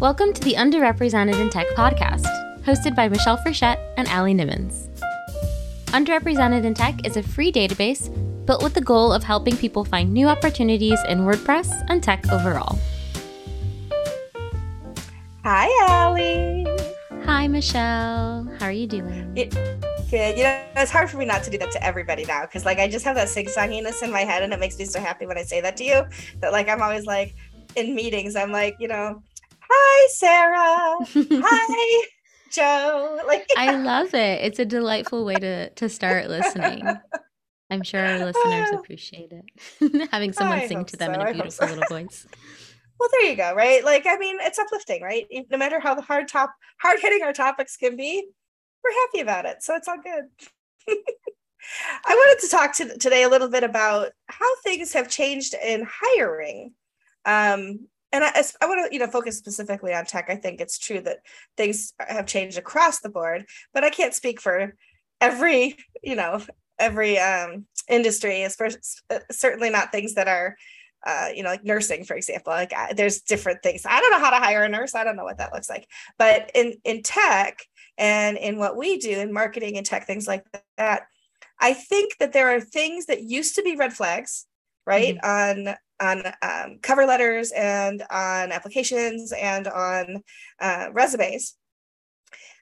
Welcome to the Underrepresented in Tech podcast, hosted by Michelle Frechette and Allie Nimmons. Underrepresented in Tech is a free database built with the goal of helping people find new opportunities in WordPress and tech overall. Hi, Allie. Hi, Michelle. How are you doing? It, good. You know, it's hard for me not to do that to everybody now because, like, I just have that sing-songiness in my head, and it makes me so happy when I say that to you. That, like, I'm always like in meetings, I'm like, you know, hi, Sarah. hi, Joe. Like, I love it. It's a delightful way to to start listening. I'm sure our listeners appreciate it. Having someone I sing to them so. in a beautiful so. little voice. well, there you go. Right? Like, I mean, it's uplifting, right? No matter how the hard top, hard hitting our topics can be, we're happy about it, so it's all good. I wanted to talk to today a little bit about how things have changed in hiring. Um, and I, I want to, you know, focus specifically on tech. I think it's true that things have changed across the board, but I can't speak for every, you know, every um, industry. As for certainly not things that are, uh, you know, like nursing, for example. Like I, there's different things. I don't know how to hire a nurse. I don't know what that looks like. But in in tech and in what we do in marketing and tech, things like that, I think that there are things that used to be red flags, right? On on um, cover letters and on applications and on uh, resumes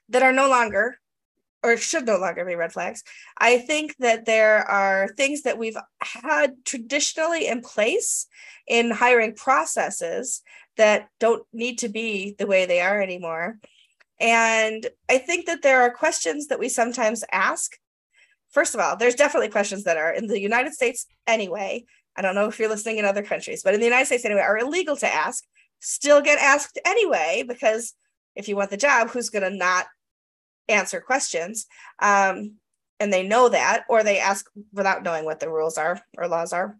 that are no longer or should no longer be red flags. I think that there are things that we've had traditionally in place in hiring processes that don't need to be the way they are anymore. And I think that there are questions that we sometimes ask. First of all, there's definitely questions that are in the United States anyway. I don't know if you're listening in other countries, but in the United States anyway, are illegal to ask, still get asked anyway, because if you want the job, who's going to not answer questions? Um, and they know that, or they ask without knowing what the rules are or laws are.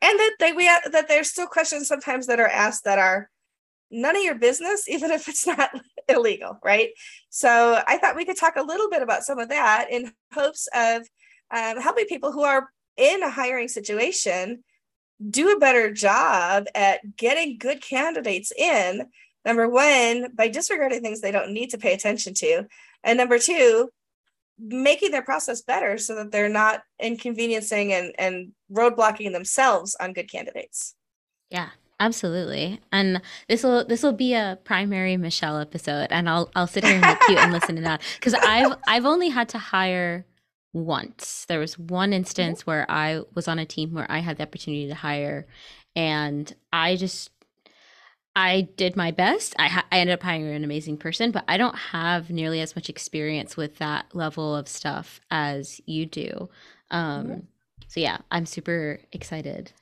And that they we that there's still questions sometimes that are asked that are none of your business, even if it's not illegal, right? So I thought we could talk a little bit about some of that in hopes of um, helping people who are in a hiring situation do a better job at getting good candidates in. Number one, by disregarding things they don't need to pay attention to. And number two, making their process better so that they're not inconveniencing and, and roadblocking themselves on good candidates. Yeah, absolutely. And this will this will be a primary Michelle episode, and I'll I'll sit here and be cute and listen to that because I've I've only had to hire once. There was one instance where I was on a team where I had the opportunity to hire, and I just I did my best. I ha- I ended up hiring an amazing person, but I don't have nearly as much experience with that level of stuff as you do. Um, Mhm. So yeah, I'm super excited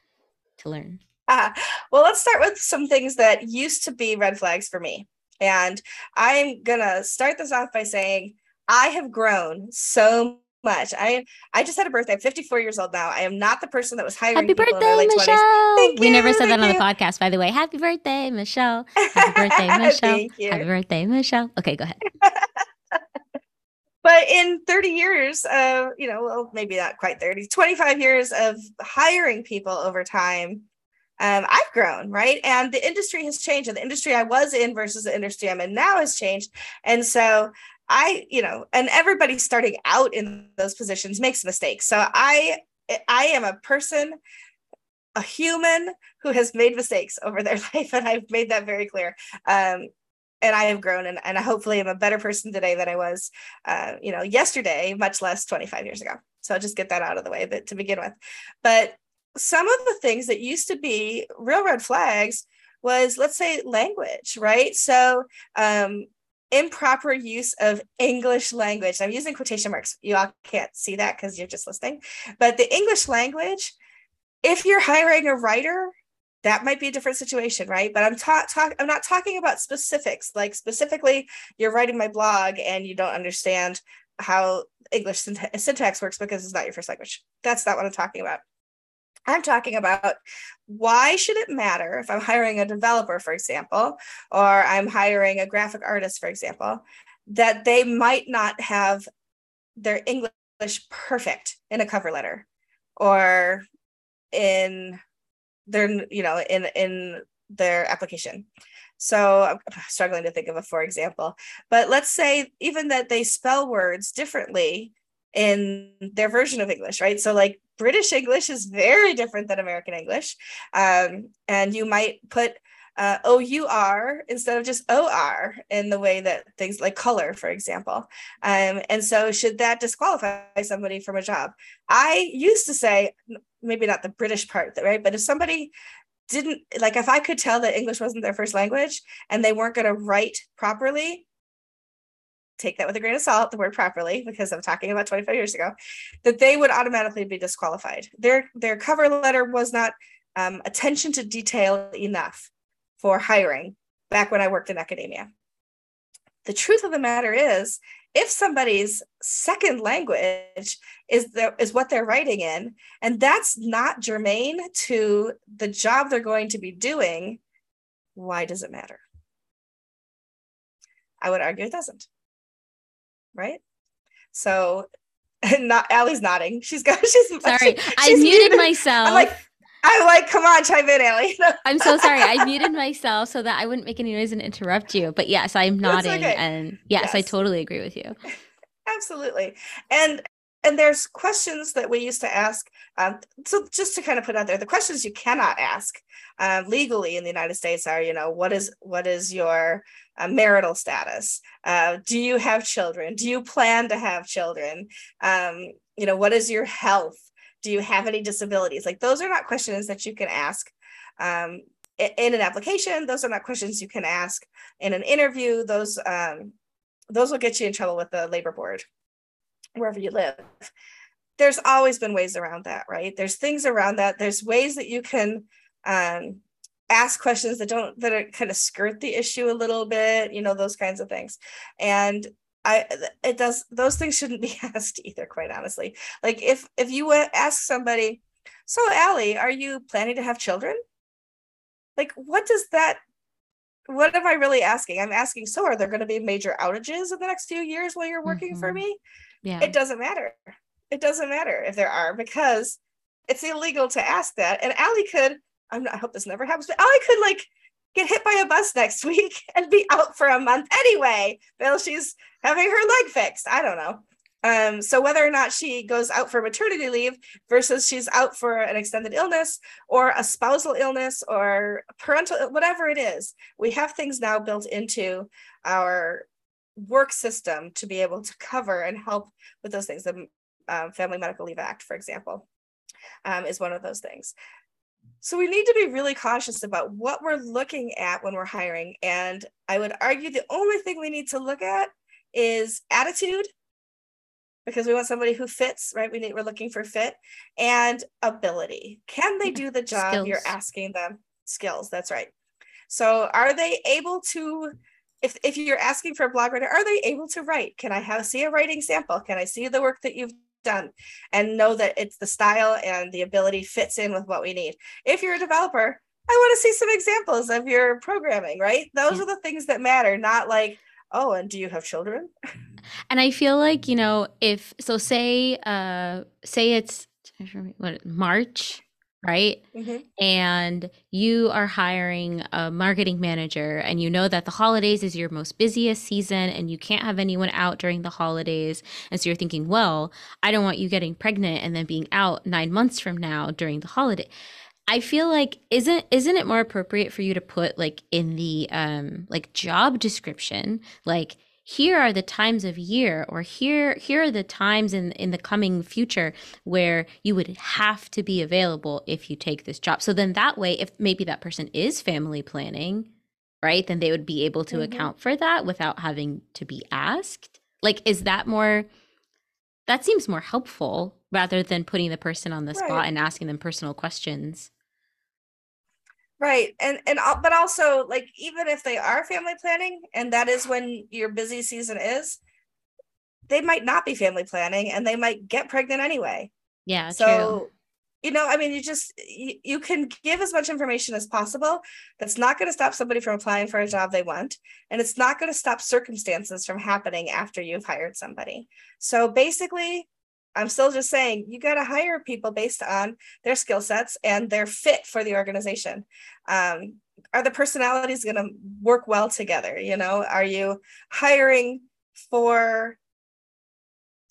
to learn. Ah, well, let's start with some things that used to be red flags for me. And I'm going to start this off by saying I have grown so much. I I just had a birthday. I'm 54 years old now. I am not the person that was hiring Happy people in their birthday, late 20s. Michelle! Thank we never you, said that on the podcast, by the way. Happy birthday, Michelle! Happy birthday, Michelle! Happy birthday, Michelle! Okay, go ahead. but in 30 years of you know well maybe not quite 30 25 years of hiring people over time um, i've grown right and the industry has changed and the industry i was in versus the industry i'm in now has changed and so i you know and everybody starting out in those positions makes mistakes so i i am a person a human who has made mistakes over their life and i've made that very clear um, and I have grown and, and I hopefully am a better person today than I was, uh, you know, yesterday, much less 25 years ago. So I'll just get that out of the way but to begin with. But some of the things that used to be real red flags was, let's say, language, right? So um, improper use of English language. I'm using quotation marks. You all can't see that because you're just listening. But the English language, if you're hiring a writer, that might be a different situation, right? But I'm ta- I'm not talking about specifics. Like specifically, you're writing my blog and you don't understand how English synt- syntax works because it's not your first language. That's not what I'm talking about. I'm talking about why should it matter if I'm hiring a developer, for example, or I'm hiring a graphic artist, for example, that they might not have their English perfect in a cover letter or in their you know in in their application. So I'm struggling to think of a for example, but let's say even that they spell words differently in their version of English, right? So like British English is very different than American English, um, and you might put uh, OUR instead of just OR in the way that things like color, for example. Um, and so, should that disqualify somebody from a job? I used to say, maybe not the British part, right? But if somebody didn't like, if I could tell that English wasn't their first language and they weren't going to write properly, take that with a grain of salt, the word properly, because I'm talking about 25 years ago, that they would automatically be disqualified. Their their cover letter was not um, attention to detail enough for hiring back when I worked in academia. The truth of the matter is, if somebody's second language is the, is what they're writing in, and that's not germane to the job they're going to be doing, why does it matter? I would argue it doesn't. Right? So not Allie's nodding. She's got she's sorry. She, I muted, muted myself. I'm like, I'm like, come on, chime in, Allie. I'm so sorry. I muted myself so that I wouldn't make any noise and interrupt you. But yes, I'm nodding, okay. and yes, yes, I totally agree with you. Absolutely, and and there's questions that we used to ask. Um, so just to kind of put out there, the questions you cannot ask um, legally in the United States are, you know, what is what is your uh, marital status? Uh, do you have children? Do you plan to have children? Um, you know, what is your health? do you have any disabilities like those are not questions that you can ask um, in an application those are not questions you can ask in an interview those um, those will get you in trouble with the labor board wherever you live there's always been ways around that right there's things around that there's ways that you can um, ask questions that don't that are kind of skirt the issue a little bit you know those kinds of things and I it does those things shouldn't be asked either, quite honestly. Like if if you ask somebody, so Allie, are you planning to have children? Like what does that what am I really asking? I'm asking, so are there going to be major outages in the next few years while you're working mm-hmm. for me? Yeah. It doesn't matter. It doesn't matter if there are because it's illegal to ask that. And Allie could, not, I hope this never happens, but Allie could like get hit by a bus next week and be out for a month anyway. Well, she's having her leg fixed. I don't know. Um, so whether or not she goes out for maternity leave versus she's out for an extended illness or a spousal illness or parental, whatever it is, we have things now built into our work system to be able to cover and help with those things. The um, Family Medical Leave Act, for example, um, is one of those things. So we need to be really cautious about what we're looking at when we're hiring. And I would argue the only thing we need to look at is attitude because we want somebody who fits, right? We need we're looking for fit and ability. Can they do the job skills. you're asking them? Skills, that's right. So are they able to if if you're asking for a blog writer, are they able to write? Can I have see a writing sample? Can I see the work that you've done and know that it's the style and the ability fits in with what we need. If you're a developer, I want to see some examples of your programming, right? Those yeah. are the things that matter, not like, oh, and do you have children? And I feel like, you know, if so say uh say it's what March right? Mm-hmm. And you are hiring a marketing manager, and you know that the holidays is your most busiest season, and you can't have anyone out during the holidays. And so you're thinking, well, I don't want you getting pregnant and then being out nine months from now during the holiday. I feel like isn't isn't it more appropriate for you to put like in the um like job description like here are the times of year or here here are the times in in the coming future where you would have to be available if you take this job so then that way if maybe that person is family planning right then they would be able to mm-hmm. account for that without having to be asked like is that more that seems more helpful rather than putting the person on the right. spot and asking them personal questions Right. And and but also like even if they are family planning and that is when your busy season is, they might not be family planning and they might get pregnant anyway. Yeah. So true. you know, I mean, you just you, you can give as much information as possible. That's not going to stop somebody from applying for a job they want, and it's not going to stop circumstances from happening after you've hired somebody. So basically, I'm still just saying you got to hire people based on their skill sets and their fit for the organization. Um, are the personalities going to work well together you know are you hiring for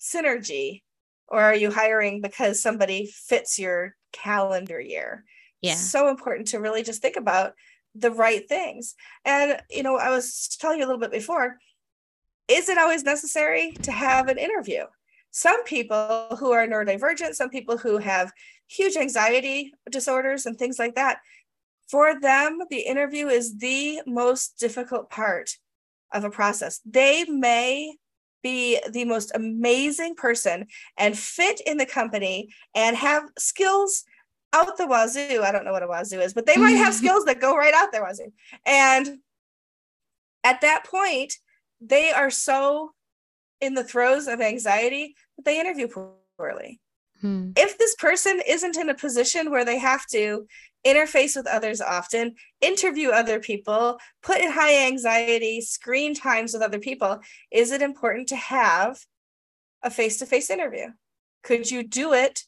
synergy or are you hiring because somebody fits your calendar year Yeah. so important to really just think about the right things and you know i was telling you a little bit before is it always necessary to have an interview some people who are neurodivergent some people who have huge anxiety disorders and things like that for them the interview is the most difficult part of a process they may be the most amazing person and fit in the company and have skills out the wazoo. I don't know what a wazoo is, but they might have skills that go right out their wazoo. And at that point, they are so in the throes of anxiety that they interview poorly. Hmm. If this person isn't in a position where they have to interface with others often, interview other people, put in high anxiety screen times with other people, is it important to have a face to face interview? Could you do it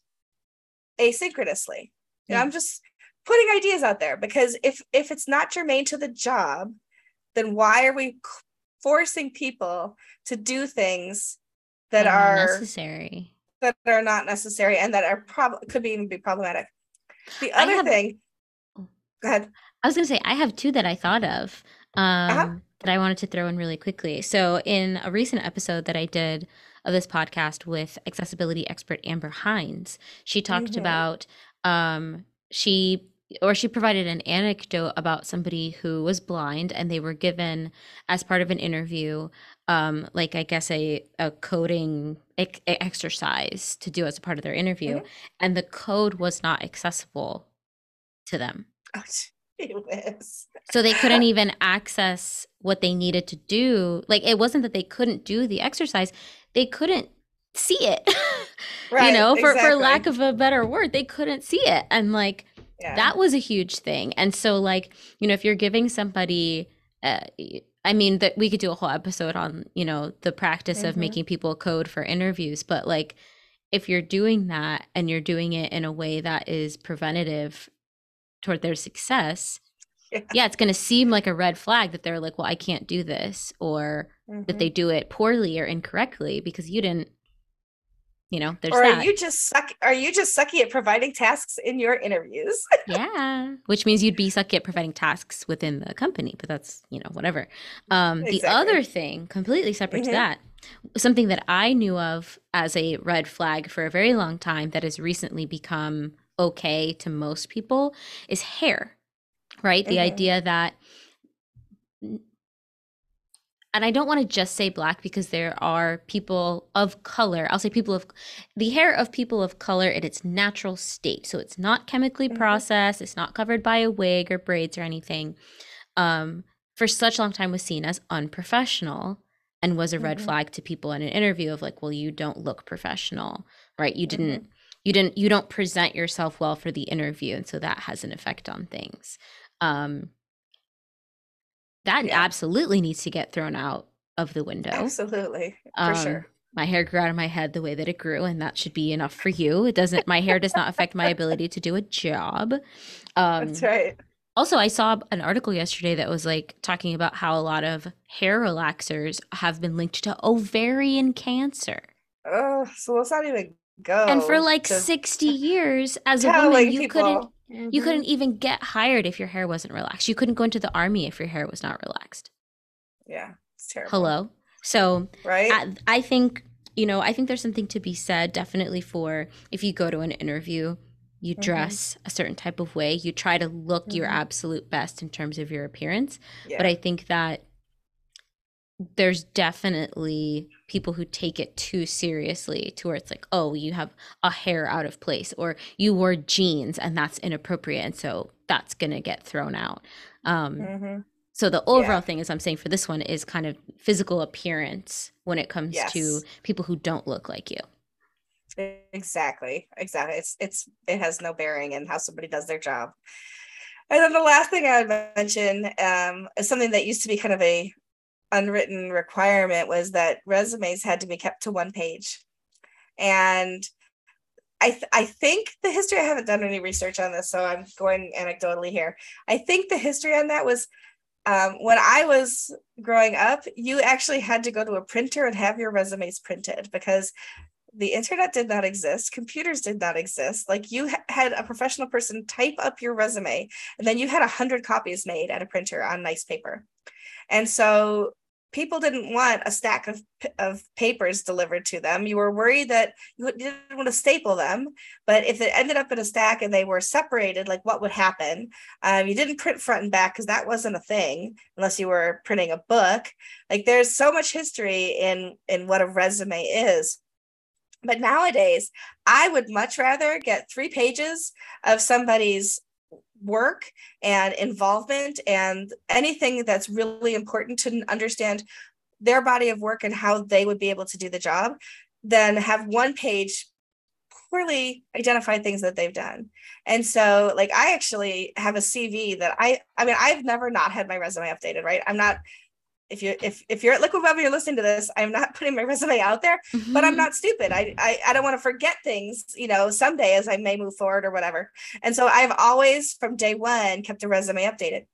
asynchronously? You know, I'm just putting ideas out there because if if it's not germane to the job, then why are we forcing people to do things that are necessary. that are not necessary and that are prob could be even be problematic. The other have- thing, go ahead. I was going to say, I have two that I thought of um, Uh-huh. that I wanted to throw in really quickly. So, in a recent episode that I did of this podcast with accessibility expert Amber Hinds, she talked Mhm. about um, she or she provided an anecdote about somebody who was blind and they were given as part of an interview um like i guess a a coding ex- exercise to do as a part of their interview Mhm. and the code was not accessible to them Oh, so they couldn't even access what they needed to do. Like it wasn't that they couldn't do the exercise, they couldn't see it. right, you know, for, for lack of a better word, they couldn't see it. And like Yeah. that was a huge thing. And so like, you know, if you're giving somebody uh, I mean that we could do a whole episode on, you know, the practice of Mhm. making people code for interviews, but like if you're doing that and you're doing it in a way that is preventative toward their success, Yeah. yeah, it's going to seem like a red flag that they're like, well, I can't do this, or that Mhm. they do it poorly or incorrectly because you didn't, you know, there's or that. are you just suck are you just sucky at providing tasks in your interviews? yeah, which means you'd be sucky at providing tasks within the company, but that's, you know, whatever. Um, The other thing, completely separate to Mhm. that, something that I knew of as a red flag for a very long time that has recently become okay to most people is hair, right? The Mhm. idea that and I don't want to just say black because there are people of color. I'll say people of the hair of people of color in its natural state. So it's not chemically Mhm. processed, it's not covered by a wig or braids or anything. Um, for such a long time was seen as unprofessional and was a red Mhm. flag to people in an interview of like, well, you don't look professional, right? You Mm-hmm. didn't you didn't you don't present yourself well for the interview and so that has an effect on things. Um that Yeah. absolutely needs to get thrown out of the window. Absolutely. For Um, sure. My hair grew out of my head the way that it grew, and that should be enough for you. It doesn't. My hair does not affect my ability to do a job. Um, That's right. Also, I saw an article yesterday that was like talking about how a lot of hair relaxers have been linked to ovarian cancer, Oh, so let's not even go. and for like sixty years, as a woman, you people. couldn't you Mhm. couldn't even get hired if your hair wasn't relaxed. You couldn't go into the army if your hair was not relaxed. Yeah, it's terrible. Hello. So Right? I, I think you know i think there's something to be said definitely for if you go to an interview you Mhm. dress a certain type of way you try to look your Mhm. absolute best in terms of your appearance yeah. but i think that there's definitely people who take it too seriously to where it's like oh you have a hair out of place or you wore jeans and that's inappropriate and so that's going to get thrown out um, Mhm. so the overall Yeah. thing is I'm saying for this one is kind of physical appearance when it comes to people who don't look like you. Exactly. Exactly. It's it's it has no bearing in how somebody does their job. And then the last thing I would mention um, is something that used to be kind of a unwritten requirement was that resumes had to be kept to one page. And I, th- I think the history, I haven't done any research on this, so I'm going anecdotally here. I think the history on that was um, when I was growing up, you actually had to go to a printer and have your resumes printed because the internet did not exist computers did not exist like you ha- had a professional person type up your resume and then you had a hundred copies made at a printer on nice paper and so people didn't want a stack of, of papers delivered to them. You were worried that you didn't want to staple them, but if it ended up in a stack and they were separated, like what would happen? Um, you didn't print front and back because that wasn't a thing unless you were printing a book. Like there's so much history in in what a resume is. But nowadays, I would much rather get three pages of somebody's work and involvement and anything that's really important to understand their body of work and how they would be able to do the job than have one page poorly identified things that they've done. And so like I actually have a CV that I I mean I've never not had my resume updated, right? I'm not if you if if you're at Liquid Web and you're listening to this, I'm not putting my resume out there, mm-hmm. but I'm mm-hmm. not stupid. I, I I don't want to forget things, you know, someday as I may move forward or whatever. And so I've always from day one kept a resume updated.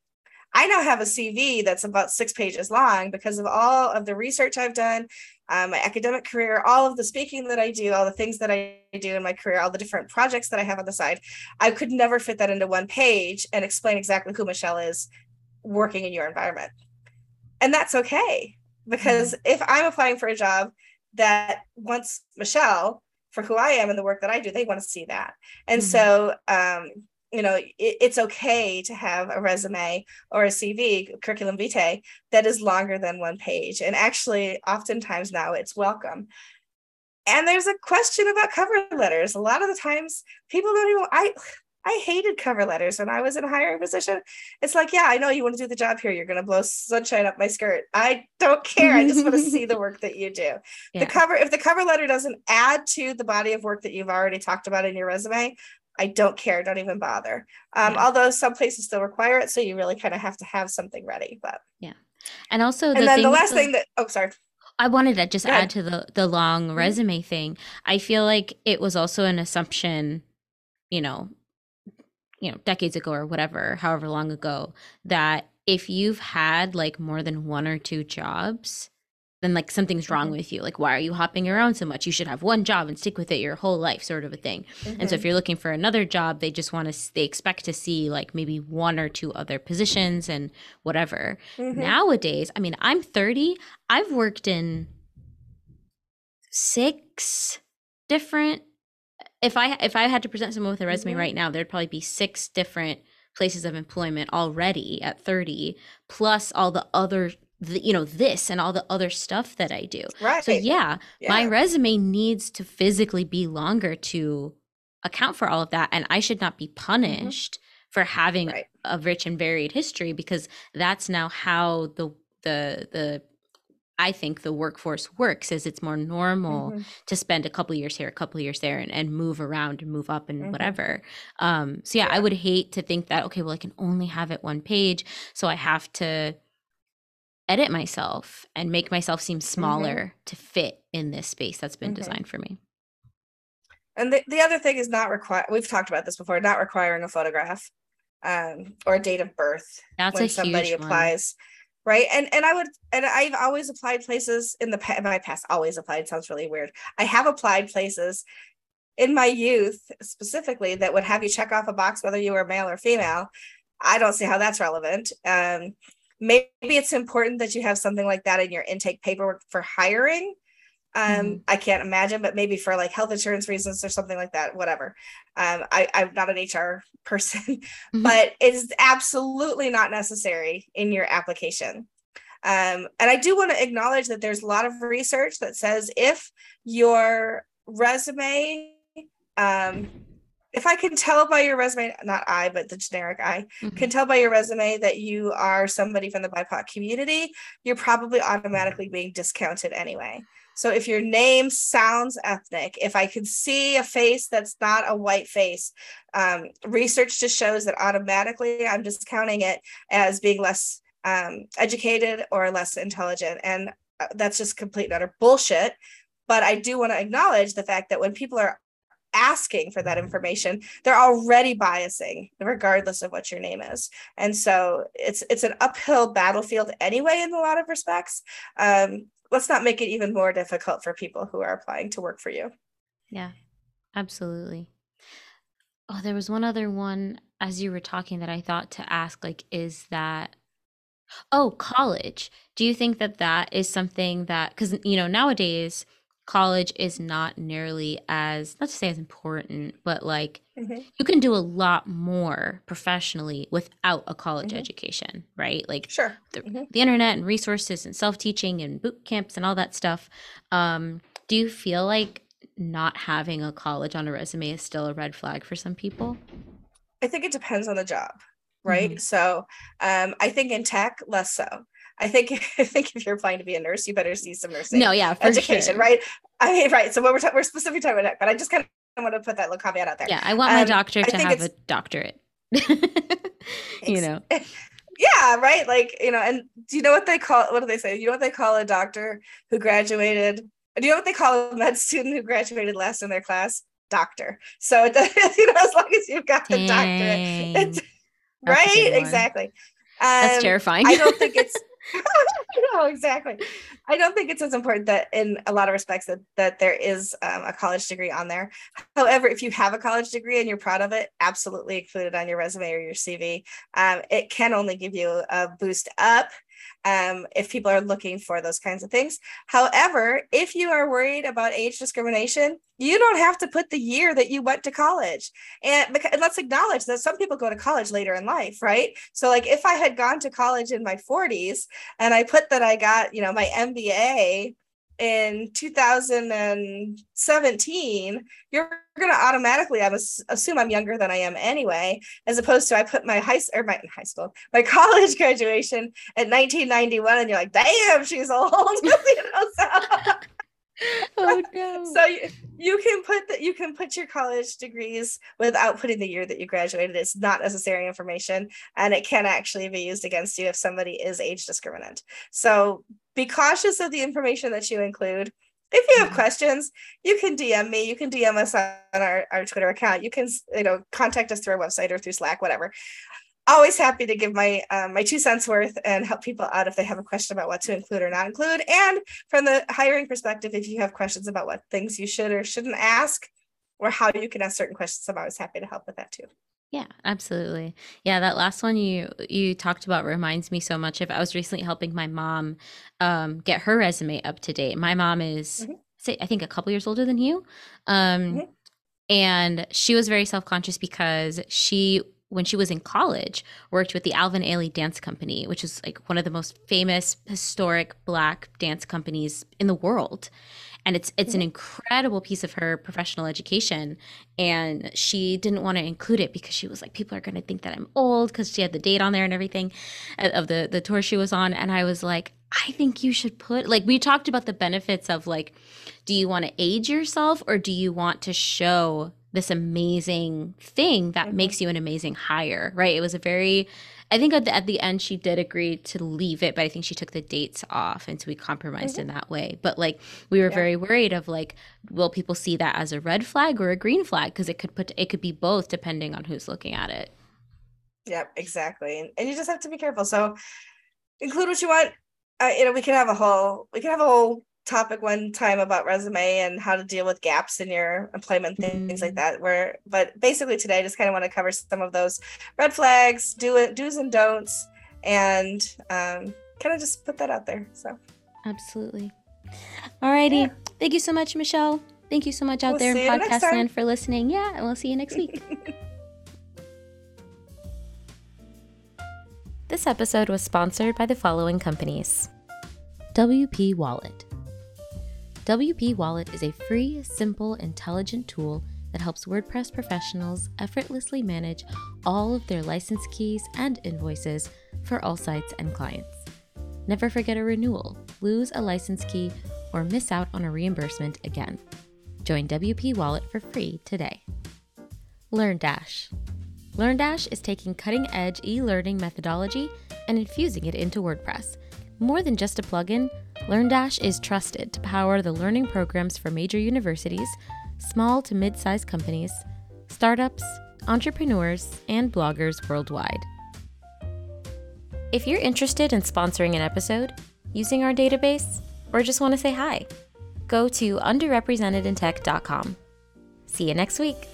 I now have a CV that's about six pages long because of all of the research I've done, um, my academic career, all of the speaking that I do, all the things that I do in my career, all the different projects that I have on the side. I could never fit that into one page and explain exactly who Michelle is working in your environment and that's okay because mm-hmm. if i'm applying for a job that wants michelle for who i am and the work that i do they want to see that and mm-hmm. so um, you know it, it's okay to have a resume or a cv curriculum vitae that is longer than one page and actually oftentimes now it's welcome and there's a question about cover letters a lot of the times people don't even i I hated cover letters when I was in a hiring position. It's like, yeah, I know you want to do the job here. You're going to blow sunshine up my skirt. I don't care. I just want to see the work that you do. Yeah. The cover, if the cover letter doesn't add to the body of work that you've already talked about in your resume, I don't care. Don't even bother. Um, yeah. Although some places still require it, so you really kind of have to have something ready. But yeah, and also the and then the last thing that oh sorry. I wanted to just add to the the long mm-hmm. resume thing. I feel like it was also an assumption, you know, you know decades ago or whatever however long ago that if you've had like more than one or two jobs then like something's wrong mm-hmm. with you like why are you hopping around so much you should have one job and stick with it your whole life sort of a thing mm-hmm. and so if mm-hmm. you're looking for another job they just want to they expect to see like maybe one or two other positions and whatever mm-hmm. nowadays i mean i'm 30 i've worked in six different if I if I had to present someone with a resume mm-hmm. right now, there'd probably be six different places of employment already at 30 plus all the other the, you know this and all the other stuff that I do. Right. So yeah, yeah, my resume needs to physically be longer to account for all of that and I should not be mm-hmm. punished mm-hmm. for having right. a rich and varied history because that's now how the the the I think the workforce works is it's more normal mm-hmm. to spend a couple years here, a couple years there, and, and move around and move up and mm-hmm. whatever. Um, so yeah, yeah, I would hate to think that okay, well, I can only have it one page, so I have to edit myself and make myself seem mm-hmm. smaller mm-hmm. to fit in this space that's been mm-hmm. designed for me. And the, the other thing is not require. We've talked about this before. Not requiring a photograph um, or a date of birth that's when somebody applies. One right? And and i would and i've always applied places in the past my past always applied sounds really weird. I have applied places in my youth specifically that would have you check off a box whether you were male or female. I don't see how that's relevant. Um, maybe it's important that you have something like that in your intake paperwork for hiring um, mm-hmm. I can't imagine, but maybe for like health insurance reasons or something like that, whatever. Um, I, I'm not an HR person, mm-hmm. but it's absolutely not necessary in your application. Um, and I do want to acknowledge that there's a lot of research that says if your resume, um, if I can tell by your resume, not I, but the generic I mm-hmm. can tell by your resume that you are somebody from the BIPOC community, you're probably automatically being discounted anyway. So if your name sounds ethnic, if I can see a face that's not a white face, um, research just shows that automatically I'm discounting it as being less um, educated or less intelligent. And uh, that's just complete and utter bullshit. But I do want to acknowledge the fact that when people are asking for that information, they're already biasing regardless of what your name is. And so it's it's an uphill battlefield anyway in a lot of respects. Um, let's not make it even more difficult for people who are applying to work for you. Yeah, absolutely. Oh, there was one other one as you were talking that I thought to ask like is that oh, college. Do you think that that is something that cuz you know, nowadays college is not nearly as not to say as important, but like mm-hmm. you can do a lot more professionally without a college mm-hmm. education, right? Like sure. The, mm-hmm. the, internet and resources and self-teaching and boot camps and all that stuff. Um, do you feel like not having a college on a resume is still a red flag for some people? I think it depends on the job, right? Mm-hmm. So um, I think in tech, less so. I think I think if you're applying to be a nurse, you better see some nursing. No, yeah, education, sure. right? I mean, right. So what we're ta- we're specifically talking about but I just kind of want to put that little caveat out there. Yeah, I want my um, doctor to have a doctorate. you know. Yeah, right. Like you know, and do you know what they call? What do they say? You know what they call a doctor who graduated? Do you know what they call a med student who graduated last in their class? Doctor. So it does, you know, as long as you've got the doctorate, right? Exactly. Um, That's terrifying. I don't think it's no, exactly. I don't think it's as important that in a lot of respects that, that there is um, a college degree on there. However, if you have a college degree and you're proud of it, absolutely include it on your resume or your CV. Um, it can only give you a boost up um, if people are looking for those kinds of things. However, if you are worried about age discrimination, you don't have to put the year that you went to college. And, and let's acknowledge that some people go to college later in life, right? So, like if I had gone to college in my 40s and I put that I got, you know, my MBA in 2017, you're going to automatically I'm assume I'm younger than I am anyway, as opposed to I put my high or my high school, my college graduation at 1991, and you're like, damn, she's old. you know, so. oh no. So you, you can put that you can put your college degrees without putting the year that you graduated. It's not necessary information and it can actually be used against you if somebody is age discriminant. So be cautious of the information that you include. If you have mm-hmm. questions, you can DM me. You can DM us on our, our Twitter account. You can, you know, contact us through our website or through Slack, whatever. Always happy to give my um, my two cents worth and help people out if they have a question about what to include or not include. And from the hiring perspective, if you have questions about what things you should or shouldn't ask, or how you can ask certain questions, I'm always happy to help with that too. Yeah, absolutely. Yeah, that last one you you talked about reminds me so much of I was recently helping my mom um, get her resume up to date. My mom is mm-hmm. say I think a couple years older than you. Um, mm-hmm. and she was very self-conscious because she when she was in college worked with the Alvin Ailey Dance Company, which is like one of the most famous historic black dance companies in the world. And it's it's an mm-hmm. incredible piece of her professional education. And she didn't want to include it because she was like people are going to think that i'm old because she had the date on there and everything of the the tour she was on. And i was like i think you should put like we talked about the benefits of like do you want to age yourself or do you want to show this amazing thing that mm-hmm. makes you an amazing hire right it was a very I think at the, at the end she did agree to leave it, but I think she took the dates off, and so we compromised mm-hmm. in that way. But like we were yeah. very worried of like, will people see that as a red flag or a green flag? Because it could put it could be both depending on who's looking at it. Yep, exactly, and you just have to be careful. So include what you want. Uh, you know, we can have a whole we can have a whole topic one time about resume and how to deal with gaps in your employment things mm-hmm. like that where but basically today i just kind of want to cover some of those red flags do it do's and don'ts and um, kind of just put that out there so. Absolutely. Alrighty. Yeah. thank you so much michelle. Thank you so much out we'll there in podcast land for listening. Yeah and we'll see you next week. This episode was sponsored by the following companies. Wp wallet WP Wallet is a free, simple, intelligent tool that helps WordPress professionals effortlessly manage all of their license keys and invoices for all sites and clients. Never forget a renewal, lose a license key, or miss out on a reimbursement again. Join WP Wallet for free today. LearnDash. LearnDash is taking cutting edge e learning methodology and infusing it into WordPress. More than just a plugin, LearnDash is trusted to power the learning programs for major universities, small to mid sized companies, startups, entrepreneurs, and bloggers worldwide. If you're interested in sponsoring an episode, using our database, or just want to say hi, go to underrepresentedintech.com. See you next week.